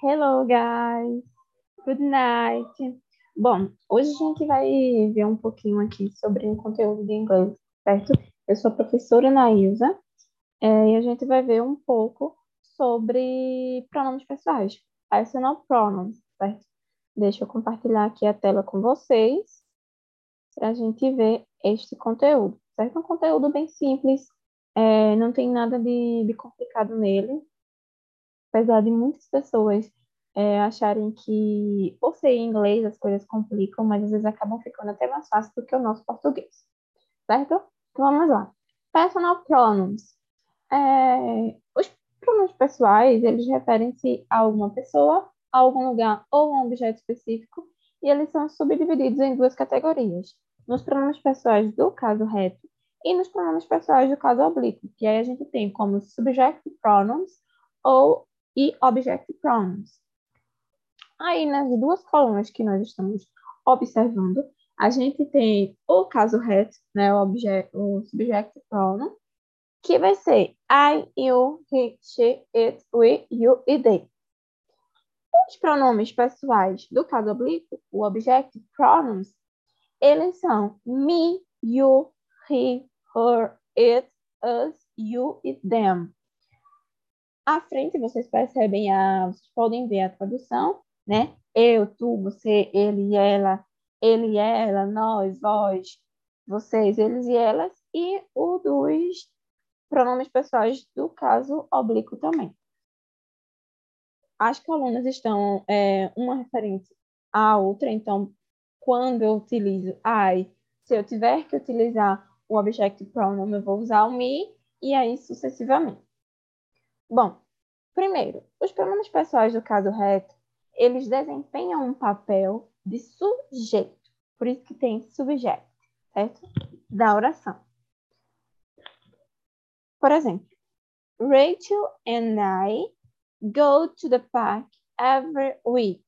Hello, guys. Good night. Bom, hoje a gente vai ver um pouquinho aqui sobre um conteúdo de inglês, certo? Eu sou a professora Naísa é, e a gente vai ver um pouco sobre pronomes pessoais, personal pronouns, certo? Deixa eu compartilhar aqui a tela com vocês para a gente ver este conteúdo, certo? Um conteúdo bem simples, é, não tem nada de, de complicado nele, apesar de muitas pessoas é, acharem que, por ser em inglês, as coisas complicam, mas às vezes acabam ficando até mais fácil do que o nosso português, certo? Então vamos lá. Personal pronouns. É, os pronomes pessoais, eles referem-se a alguma pessoa, a algum lugar ou a um objeto específico, e eles são subdivididos em duas categorias. Nos pronomes pessoais do caso reto e nos pronomes pessoais do caso oblíquo, que aí a gente tem como subject pronouns ou e object pronouns. Aí, nas duas colunas que nós estamos observando, a gente tem o caso reto, né, o, o subject pronoun, que vai ser I, you, he, she, it, we, you e they. Os pronomes pessoais do caso oblíquo, o object pronouns, eles são me, you, he, her, it, us, you e them à frente vocês percebem a, vocês podem ver a tradução, né? Eu, tu, você, ele, ela, ele, ela, nós, vós, vocês, eles e elas, e o dos pronomes pessoais do caso oblíquo também. As colunas estão é, uma referente à outra, então, quando eu utilizo I, se eu tiver que utilizar o object pronoun, eu vou usar o me, e aí sucessivamente. Bom, primeiro, os pronomes pessoais do caso reto, eles desempenham um papel de sujeito, por isso que tem subject, certo? Da oração. Por exemplo, Rachel and I go to the park every week.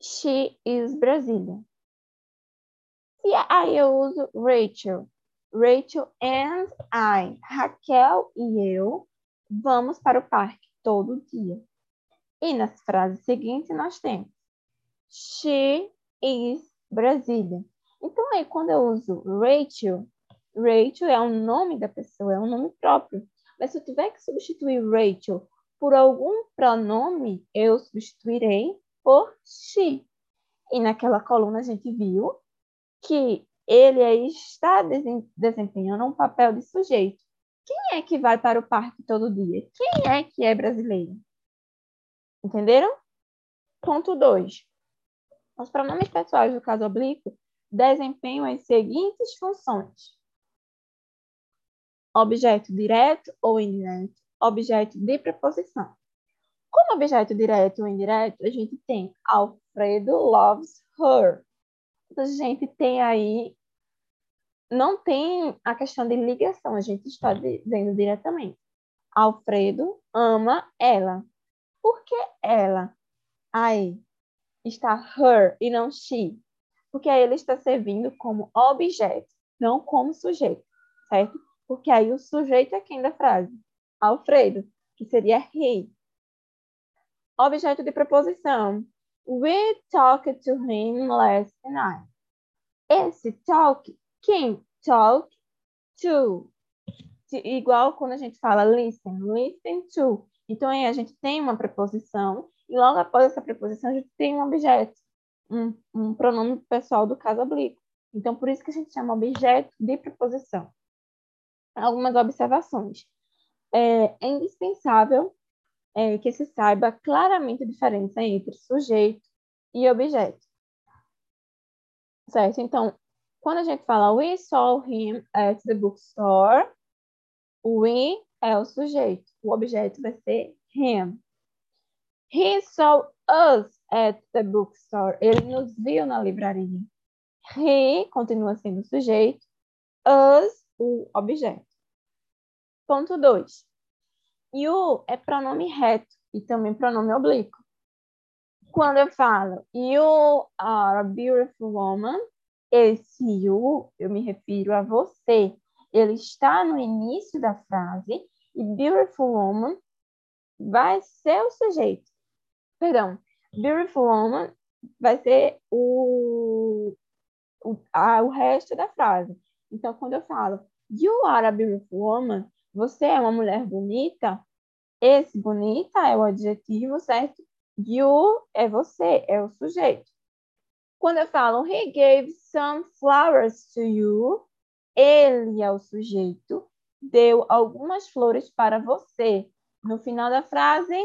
She is Brazilian. E aí eu uso Rachel Rachel and I, Raquel e eu, vamos para o parque todo dia. E nas frases seguintes nós temos She is Brasília. Então aí quando eu uso Rachel, Rachel é o nome da pessoa, é um nome próprio. Mas se eu tiver que substituir Rachel por algum pronome, eu substituirei por she. E naquela coluna a gente viu que ele aí está desempenhando um papel de sujeito. Quem é que vai para o parque todo dia? Quem é que é brasileiro? Entenderam? Ponto 2. Os pronomes pessoais do caso oblíquo desempenham as seguintes funções: objeto direto ou indireto, objeto de preposição. Como objeto direto ou indireto, a gente tem Alfredo loves her. A gente tem aí não tem a questão de ligação, a gente está dizendo diretamente. Alfredo ama ela. Por que ela? Aí está her e não she. Porque aí ele está servindo como objeto, não como sujeito, certo? Porque aí o sujeito é quem da frase? Alfredo, que seria he. Objeto de preposição. We talked to him last night. Esse talk quem? Talk to. Igual quando a gente fala listen, listen to. Então, aí a gente tem uma preposição e logo após essa preposição a gente tem um objeto, um, um pronome pessoal do caso oblíquo. Então, por isso que a gente chama objeto de preposição. Algumas observações. É, é indispensável é, que se saiba claramente a diferença entre sujeito e objeto. Certo? Então, quando a gente fala we saw him at the bookstore, we é o sujeito, o objeto vai ser him. He saw us at the bookstore. Ele nos viu na livraria. He continua sendo o sujeito, us o objeto. Ponto 2. You é pronome reto e também pronome oblíquo. Quando eu falo you are a beautiful woman, esse you, eu me refiro a você. Ele está no início da frase e beautiful woman vai ser o sujeito. Perdão, beautiful woman vai ser o, o, a, o resto da frase. Então, quando eu falo you are a beautiful woman, você é uma mulher bonita, esse bonita é o adjetivo, certo? You é você, é o sujeito. Quando eu falo he gave some flowers to you, ele é o sujeito, deu algumas flores para você. No final da frase,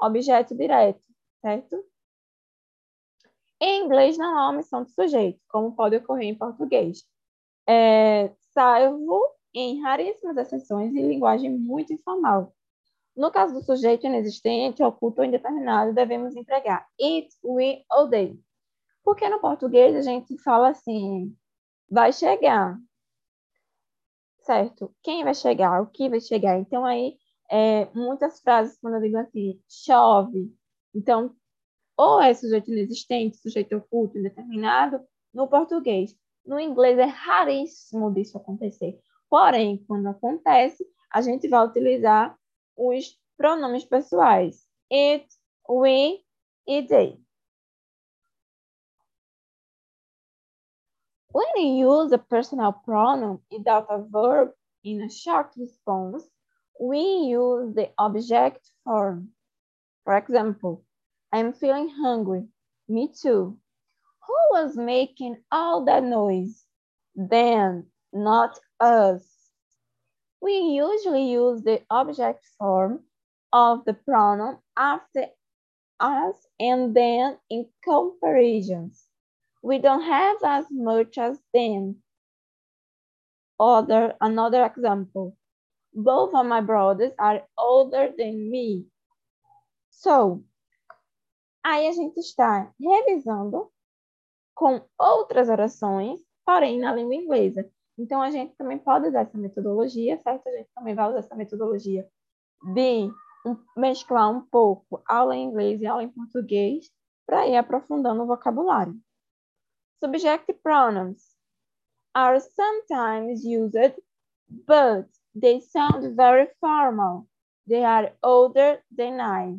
objeto direto, certo? Em inglês não há omissão de sujeito, como pode ocorrer em português. É, salvo em raríssimas exceções e linguagem muito informal. No caso do sujeito inexistente, oculto ou indeterminado, devemos empregar it, we ou they. Porque no português a gente fala assim, vai chegar, certo? Quem vai chegar? O que vai chegar? Então aí, é, muitas frases, quando eu digo assim, chove, então, ou é sujeito inexistente, sujeito oculto, indeterminado, no português. No inglês é raríssimo disso acontecer. Porém, quando acontece, a gente vai utilizar os pronomes pessoais. It, we e they. When you use a personal pronoun without a verb in a short response, we use the object form. For example, I'm feeling hungry. Me too. Who was making all that noise? Them, not us. We usually use the object form of the pronoun after us and then in comparisons. We don't have as much as them. Other, another example. Both of my brothers are older than me. So, aí a gente está revisando com outras orações, porém na língua inglesa. Então, a gente também pode usar essa metodologia, certo? A gente também vai usar essa metodologia de mesclar um pouco aula em inglês e aula em português para ir aprofundando o vocabulário. Subject pronouns are sometimes used, but they sound very formal. They are older than I.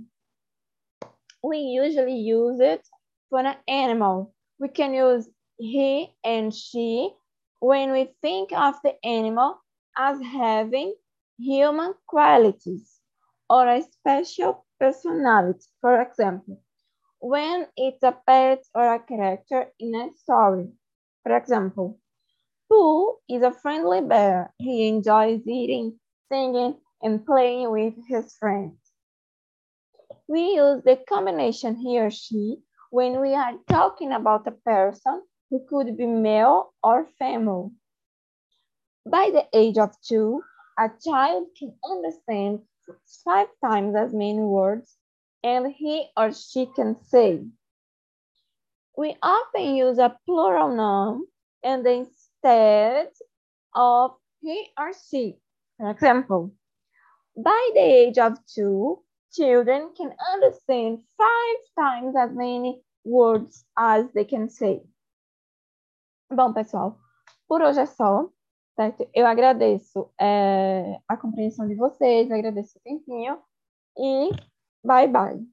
We usually use it for an animal. We can use he and she when we think of the animal as having human qualities or a special personality. For example, when it's a pet or a character in a story. For example, Pooh is a friendly bear. He enjoys eating, singing, and playing with his friends. We use the combination he or she when we are talking about a person who could be male or female. By the age of two, a child can understand five times as many words and he or she can say. We often use a plural noun and instead of he or she. For example, by the age of two, children can understand five times as many words as they can say. Bom, pessoal, por hoje é só, certo? Eu agradeço é, a compreensão de vocês, agradeço o tempinho e Bye bye.